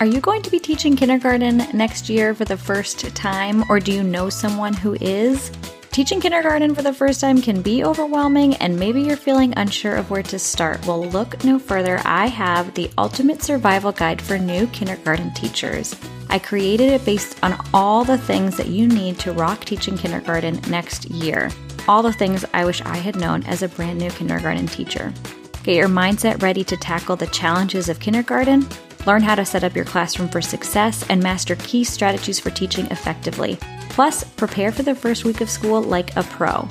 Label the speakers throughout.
Speaker 1: Are you going to be teaching kindergarten next year for the first time, or do you know someone who is? Teaching kindergarten for the first time can be overwhelming, and maybe you're feeling unsure of where to start. Well, look no further. I have the ultimate survival guide for new kindergarten teachers. I created it based on all the things that you need to rock teaching kindergarten next year. All the things I wish I had known as a brand new kindergarten teacher. Get your mindset ready to tackle the challenges of kindergarten, learn how to set up your classroom for success, and master key strategies for teaching effectively. Plus, prepare for the first week of school like a pro.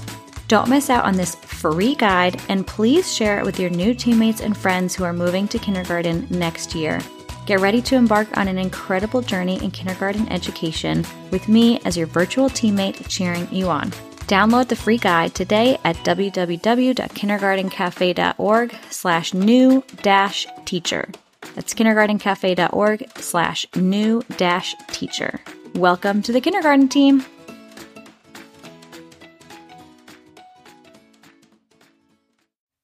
Speaker 1: Don't miss out on this free guide and please share it with your new teammates and friends who are moving to kindergarten next year. Get ready to embark on an incredible journey in kindergarten education with me as your virtual teammate cheering you on. Download the free guide today at www.kindergartencafe.org slash new dash teacher. That's kindergartencafe.org slash new dash teacher. Welcome to the kindergarten team.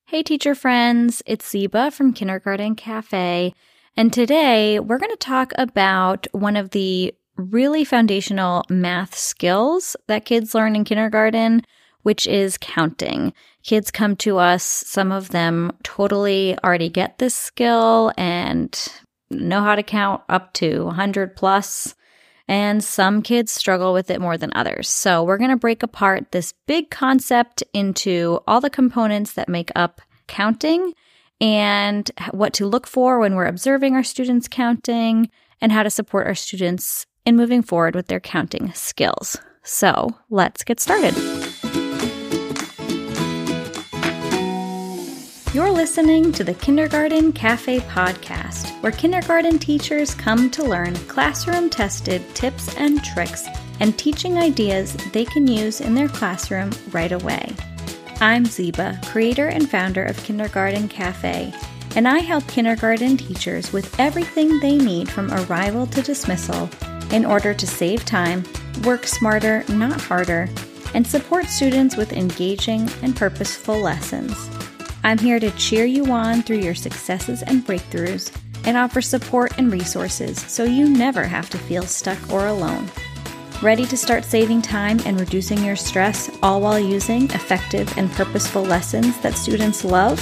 Speaker 1: Hey, teacher friends, it's Zeba from Kindergarten Cafe. And today we're going to talk about one of the really foundational math skills that kids learn in kindergarten, which is counting. Kids come to us, some of them totally already get this skill and know how to count up to 100 plus and some kids struggle with it more than others. So, we're going to break apart this big concept into all the components that make up counting and what to look for when we're observing our students counting and how to support our students in moving forward with their counting skills. So, let's get started. You're listening to the Kindergarten Cafe podcast, where kindergarten teachers come to learn classroom tested tips and tricks and teaching ideas they can use in their classroom right away. I'm Zeba, creator and founder of Kindergarten Cafe, and I help kindergarten teachers with everything they need from arrival to dismissal in order to save time, work smarter, not harder, and support students with engaging and purposeful lessons. I'm here to cheer you on through your successes and breakthroughs and offer support and resources so you never have to feel stuck or alone. Ready to start saving time and reducing your stress, all while using effective and purposeful lessons that students love?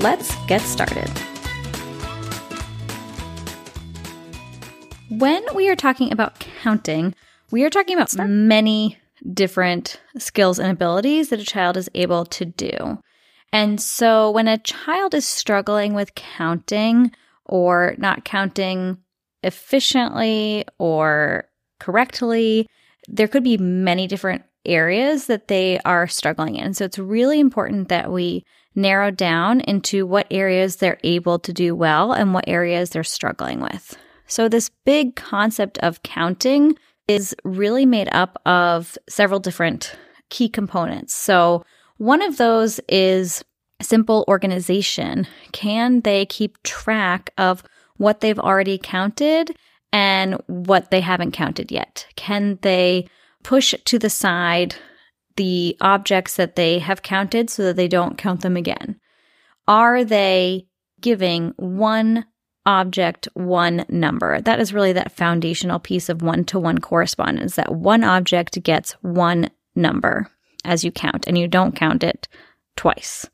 Speaker 1: Let's get started. When we are talking about counting, we are talking about many different skills and abilities that a child is able to do. And so when a child is struggling with counting or not counting efficiently or correctly, there could be many different areas that they are struggling in. So it's really important that we narrow down into what areas they're able to do well and what areas they're struggling with. So this big concept of counting is really made up of several different key components. So one of those is simple organization. Can they keep track of what they've already counted and what they haven't counted yet? Can they push to the side the objects that they have counted so that they don't count them again? Are they giving one object one number? That is really that foundational piece of one to one correspondence that one object gets one number as you count and you don't count it twice.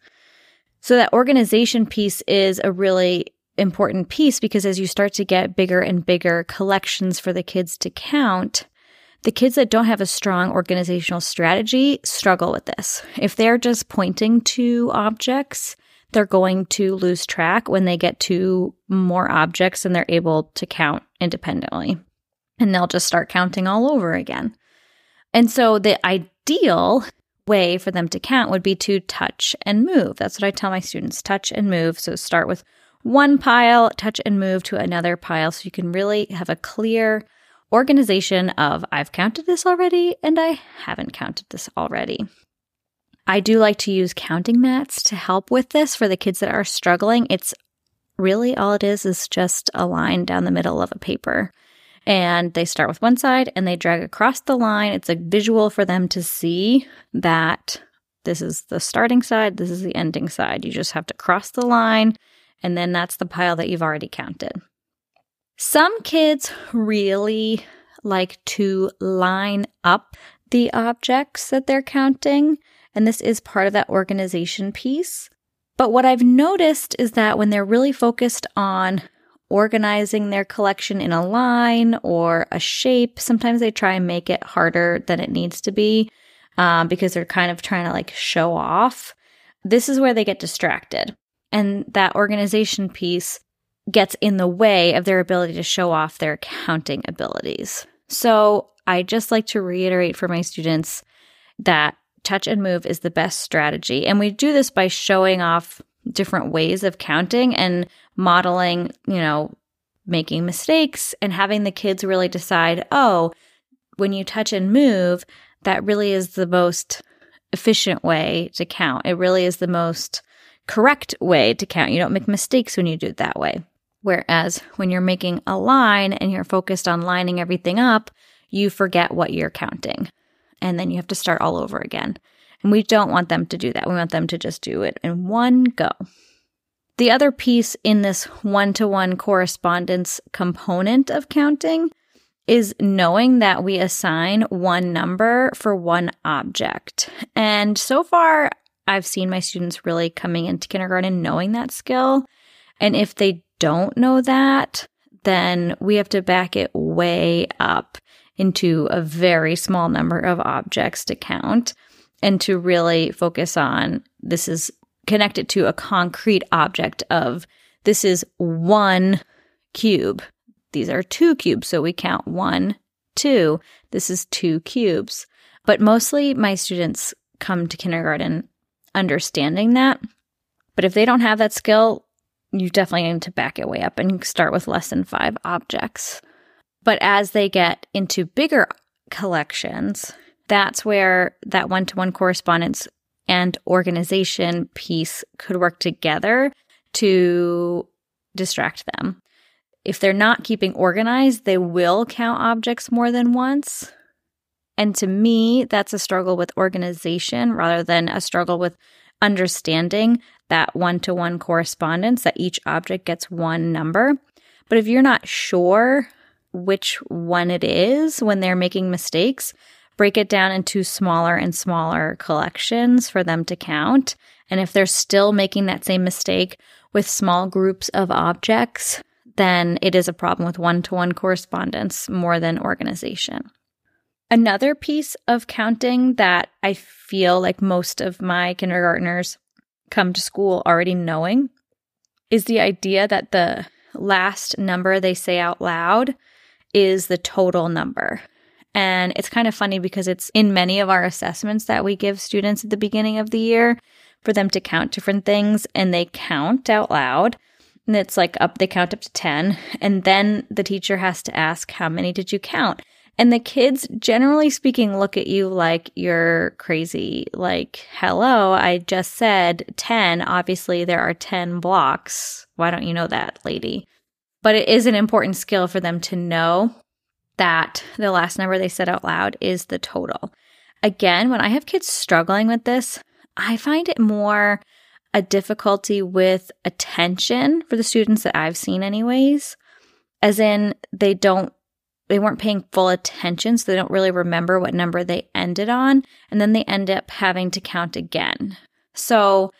Speaker 1: So that organization piece is a really important piece because as you start to get bigger and bigger collections for the kids to count, the kids that don't have a strong organizational strategy struggle with this. If they're just pointing to objects, they're going to lose track when they get to more objects and they're able to count independently. And they'll just start counting all over again. And so the ideal way for them to count would be to touch and move. That's what I tell my students touch and move. So start with one pile, touch and move to another pile so you can really have a clear organization of I've counted this already and I haven't counted this already. I do like to use counting mats to help with this for the kids that are struggling. It's really all it is is just a line down the middle of a paper and they start with one side and they drag across the line. It's a visual for them to see that this is the starting side, this is the ending side. You just have to cross the line, and then that's the pile that you've already counted. Some kids really like to line up the objects that they're counting, and this is part of that organization piece. But what I've noticed is that when they're really focused on organizing their collection in a line or a shape, sometimes they try and make it harder than it needs to be um, because they're kind of trying to like show off. This is where they get distracted. And that organization piece gets in the way of their ability to show off their counting abilities. So I just like to reiterate for my students that touch and move is the best strategy. And we do this by showing off different ways of counting and modeling, you know, making mistakes and having the kids really decide, oh, when you touch and move, that really is the most efficient way to count. It really is the most correct way to count. You don't make mistakes when you do it that way. Whereas when you're making a line and you're focused on lining everything up, you forget what you're counting. And then you have to start all over again. And we don't want them to do that. We want them to just do it in one go. The other piece in this one to one correspondence component of counting is knowing that we assign one number for one object. And so far, I've seen my students really coming into kindergarten knowing that skill. And if they don't know that, then we have to back it way up into a very small number of objects to count and to really focus on this is connected to a concrete object of this is one cube. These are two cubes. So we count one, two. This is two cubes. But mostly my students come to kindergarten understanding that. But if they don't have that skill, you definitely need to back it way up and start with less than five objects. But as they get into bigger collections, that's where that one to one correspondence and organization piece could work together to distract them. If they're not keeping organized, they will count objects more than once. And to me, that's a struggle with organization rather than a struggle with understanding that one to one correspondence, that each object gets one number. But if you're not sure which one it is when they're making mistakes, break it down into smaller and smaller collections for them to count. And if they're still making that same mistake with small groups of objects, then it is a problem with one to one correspondence more than organization. Another piece of counting that I feel like most of my kindergartners come to school already knowing is the idea that the last number they say out loud is the total number. And it's kind of funny because it's in many of our assessments that we give students at the beginning of the year for them to count different things and they count out loud. And it's like up, they count up to 10. And then the teacher has to ask, How many did you count? And the kids, generally speaking, look at you like you're crazy. Like, hello, I just said 10. Obviously, there are 10 blocks. Why don't you know that, lady? But it is an important skill for them to know that the last number they said out loud is the total. Again, when I have kids struggling with this, I find it more a difficulty with attention for the students that I've seen, anyways, as in they don't. They weren't paying full attention, so they don't really remember what number they ended on. And then they end up having to count again. So,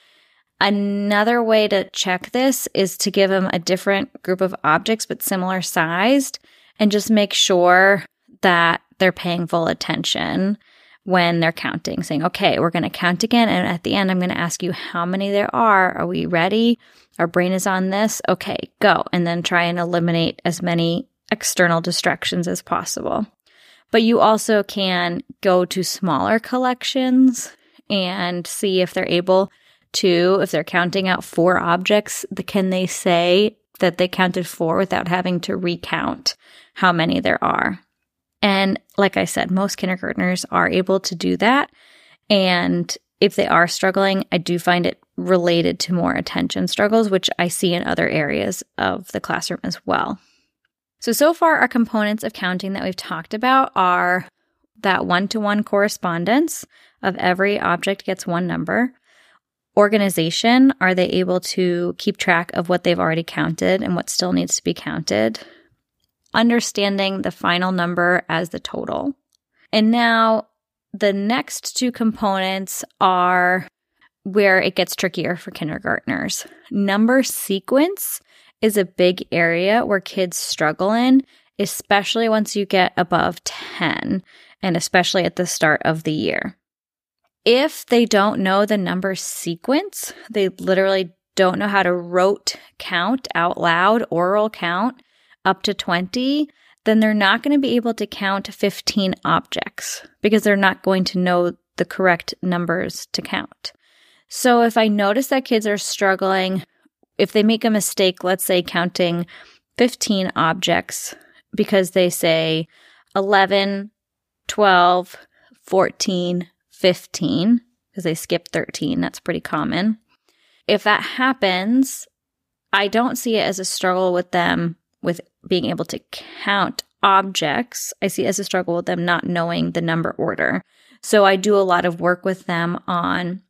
Speaker 1: Another way to check this is to give them a different group of objects, but similar sized, and just make sure that they're paying full attention when they're counting, saying, okay, we're going to count again. And at the end, I'm going to ask you how many there are. Are we ready? Our brain is on this. Okay, go. And then try and eliminate as many external distractions as possible. But you also can go to smaller collections and see if they're able to, if they're counting out four objects, can they say that they counted four without having to recount how many there are? And like I said, most kindergartners are able to do that. And if they are struggling, I do find it related to more attention struggles, which I see in other areas of the classroom as well. So, so far, our components of counting that we've talked about are that one to one correspondence of every object gets one number, organization are they able to keep track of what they've already counted and what still needs to be counted understanding the final number as the total. And now the next two components are where it gets trickier for kindergartners. Number sequence is a big area where kids struggle in, especially once you get above 10 and especially at the start of the year. If they don't know the number sequence, they literally don't know how to rote count out loud, oral count up to 20, then they're not going to be able to count 15 objects because they're not going to know the correct numbers to count. So if I notice that kids are struggling, if they make a mistake, let's say counting 15 objects because they say 11, 12, 14, 15, because they skip 13, that's pretty common. If that happens, I don't see it as a struggle with them with being able to count objects. I see it as a struggle with them not knowing the number order. So I do a lot of work with them on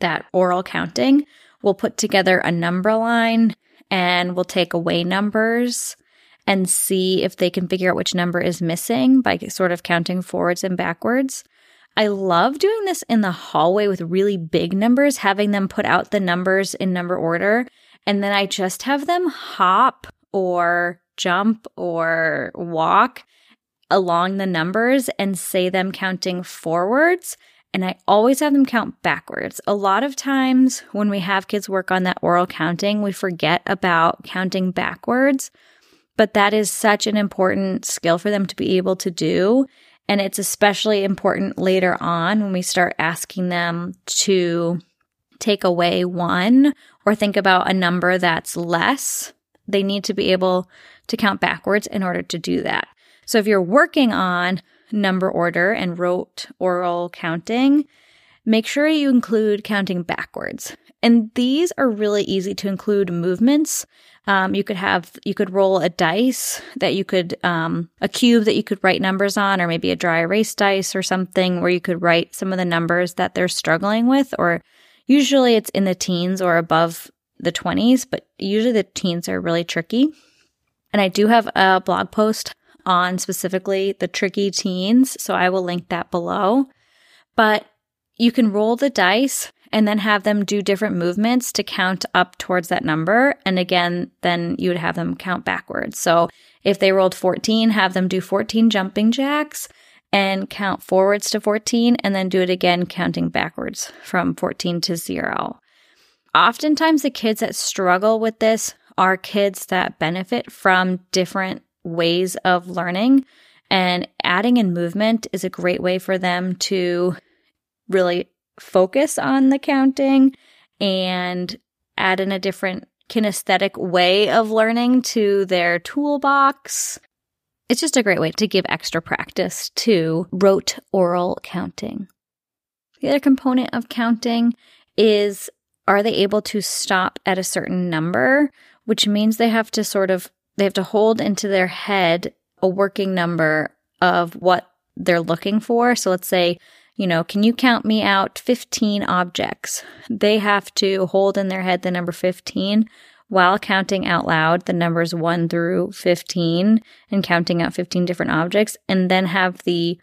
Speaker 1: that oral counting. We'll put together a number line and we'll take away numbers and see if they can figure out which number is missing by sort of counting forwards and backwards. I love doing this in the hallway with really big numbers, having them put out the numbers in number order. And then I just have them hop or jump or walk along the numbers and say them counting forwards. And I always have them count backwards. A lot of times when we have kids work on that oral counting, we forget about counting backwards. But that is such an important skill for them to be able to do. And it's especially important later on when we start asking them to take away one or think about a number that's less they need to be able to count backwards in order to do that. So if you're working on number order and rote oral counting, make sure you include counting backwards. And these are really easy to include movements. Um, you could have, you could roll a dice that you could, um, a cube that you could write numbers on, or maybe a dry erase dice or something where you could write some of the numbers that they're struggling with, or usually it's in the teens or above the 20s, but usually the teens are really tricky. And I do have a blog post on specifically the tricky teens, so I will link that below. But you can roll the dice and then have them do different movements to count up towards that number. And again, then you would have them count backwards. So if they rolled 14, have them do 14 jumping jacks and count forwards to 14 and then do it again, counting backwards from 14 to zero. Oftentimes, the kids that struggle with this are kids that benefit from different ways of learning. And adding in movement is a great way for them to really focus on the counting and add in a different kinesthetic way of learning to their toolbox. It's just a great way to give extra practice to rote oral counting. The other component of counting is are they able to stop at a certain number, which means they have to sort of they have to hold into their head a working number of what they're looking for. So let's say, you know, can you count me out 15 objects? They have to hold in their head the number 15 while counting out loud the numbers 1 through 15 and counting out 15 different objects and then have the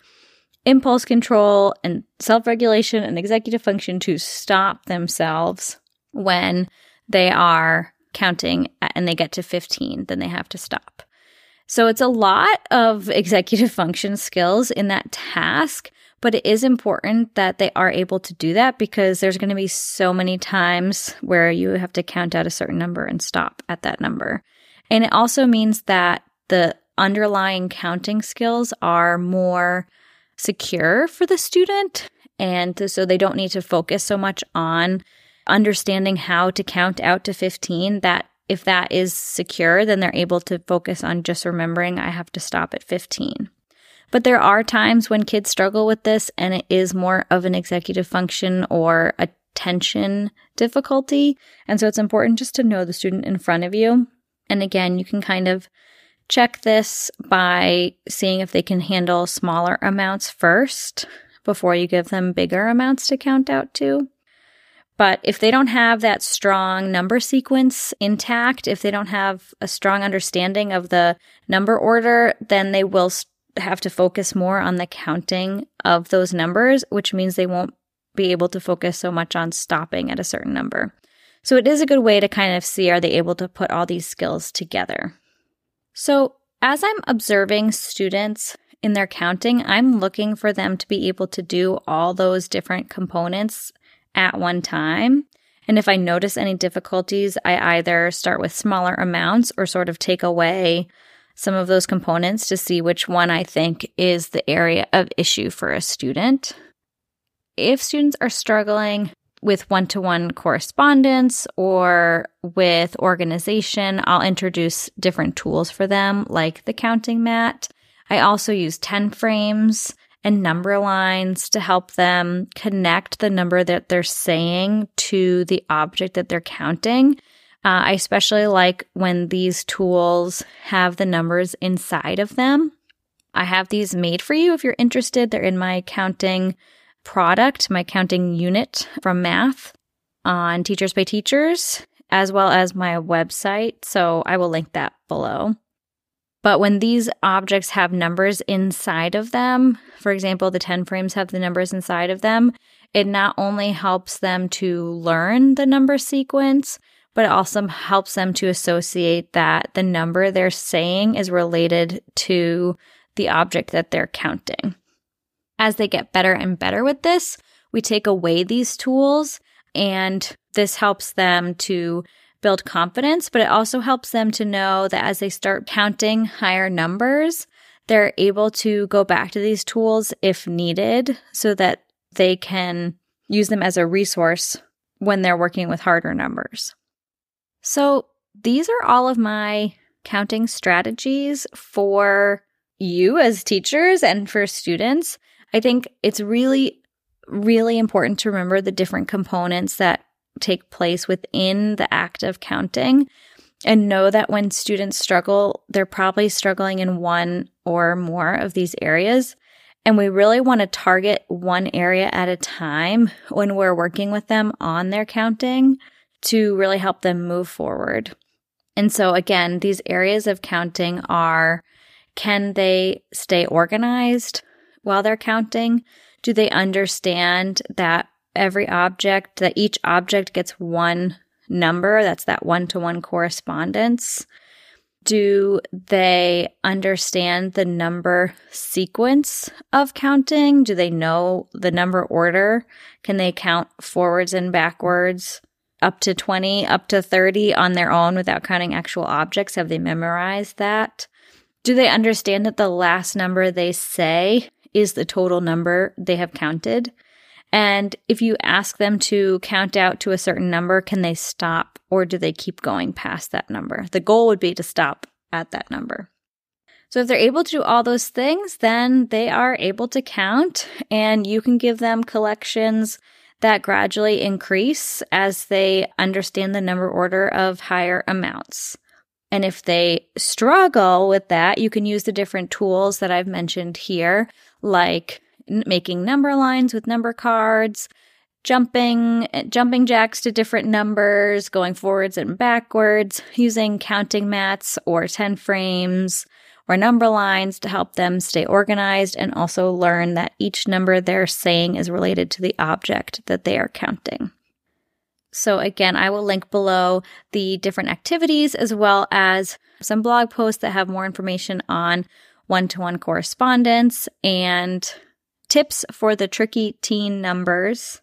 Speaker 1: impulse control and self regulation and executive function to stop themselves when they are counting and they get to 15, then they have to stop. So it's a lot of executive function skills in that task, but it is important that they are able to do that because there's going to be so many times where you have to count out a certain number and stop at that number. And it also means that the underlying counting skills are more secure for the student. And so they don't need to focus so much on understanding how to count out to 15 that if that is secure, then they're able to focus on just remembering I have to stop at 15. But there are times when kids struggle with this and it is more of an executive function or attention difficulty. And so it's important just to know the student in front of you. And again, you can kind of check this by seeing if they can handle smaller amounts first before you give them bigger amounts to count out to. But if they don't have that strong number sequence intact, if they don't have a strong understanding of the number order, then they will have to focus more on the counting of those numbers, which means they won't be able to focus so much on stopping at a certain number. So it is a good way to kind of see are they able to put all these skills together. So as I'm observing students in their counting, I'm looking for them to be able to do all those different components at one time. And if I notice any difficulties, I either start with smaller amounts or sort of take away some of those components to see which one I think is the area of issue for a student. If students are struggling with one to one correspondence or with organization, I'll introduce different tools for them, like the counting mat. I also use 10 frames and number lines to help them connect the number that they're saying to the object that they're counting. Uh, I especially like when these tools have the numbers inside of them. I have these made for you if you're interested. They're in my counting product, my counting unit from math on Teachers Pay Teachers, as well as my website. So I will link that below. But when these objects have numbers inside of them, for example, the 10 frames have the numbers inside of them, it not only helps them to learn the number sequence, but it also helps them to associate that the number they're saying is related to the object that they're counting. As they get better and better with this, we take away these tools, and this helps them to build confidence, but it also helps them to know that as they start counting higher numbers, they're able to go back to these tools if needed so that they can use them as a resource when they're working with harder numbers. So, these are all of my counting strategies for you as teachers and for students. I think it's really, really important to remember the different components that take place within the act of counting and know that when students struggle, they're probably struggling in one or more of these areas. And we really want to target one area at a time when we're working with them on their counting to really help them move forward. And so, again, these areas of counting are can they stay organized while they're counting? Do they understand that every object, that each object gets one number? That's that one to one correspondence. Do they understand the number sequence of counting? Do they know the number order? Can they count forwards and backwards? Up to 20, up to 30 on their own without counting actual objects? Have they memorized that? Do they understand that the last number they say is the total number they have counted? And if you ask them to count out to a certain number, can they stop or do they keep going past that number? The goal would be to stop at that number. So if they're able to do all those things, then they are able to count and you can give them collections that gradually increase as they understand the number order of higher amounts. And if they struggle with that, you can use the different tools that I've mentioned here, like making number lines with number cards, jumping eh, jumping jacks to different numbers, going forwards and backwards, using counting mats or 10 frames, or number lines to help them stay organized and also learn that each number they're saying is related to the object that they are counting. So, again, I will link below the different activities as well as some blog posts that have more information on one to one correspondence and tips for the tricky teen numbers.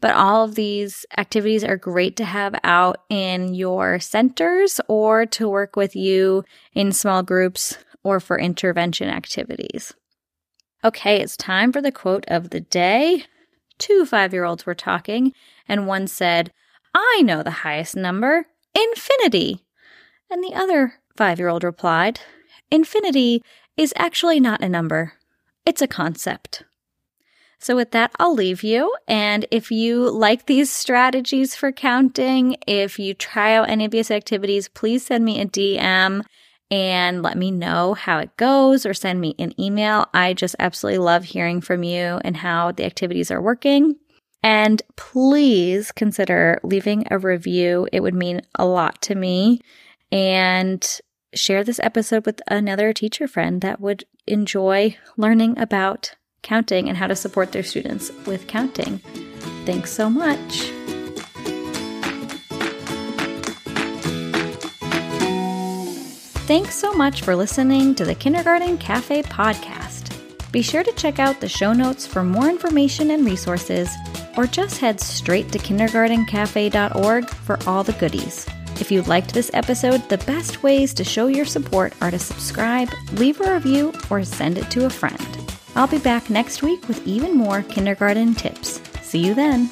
Speaker 1: But all of these activities are great to have out in your centers or to work with you in small groups or for intervention activities. Okay, it's time for the quote of the day. Two five year olds were talking, and one said, I know the highest number, infinity. And the other five year old replied, Infinity is actually not a number, it's a concept. So, with that, I'll leave you. And if you like these strategies for counting, if you try out any of these activities, please send me a DM and let me know how it goes or send me an email. I just absolutely love hearing from you and how the activities are working. And please consider leaving a review. It would mean a lot to me. And share this episode with another teacher friend that would enjoy learning about counting and how to support their students with counting. Thanks so much. Thanks so much for listening to the Kindergarten Cafe podcast. Be sure to check out the show notes for more information and resources, or just head straight to kindergartencafe.org for all the goodies. If you liked this episode, the best ways to show your support are to subscribe, leave a review, or send it to a friend. I'll be back next week with even more kindergarten tips. See you then.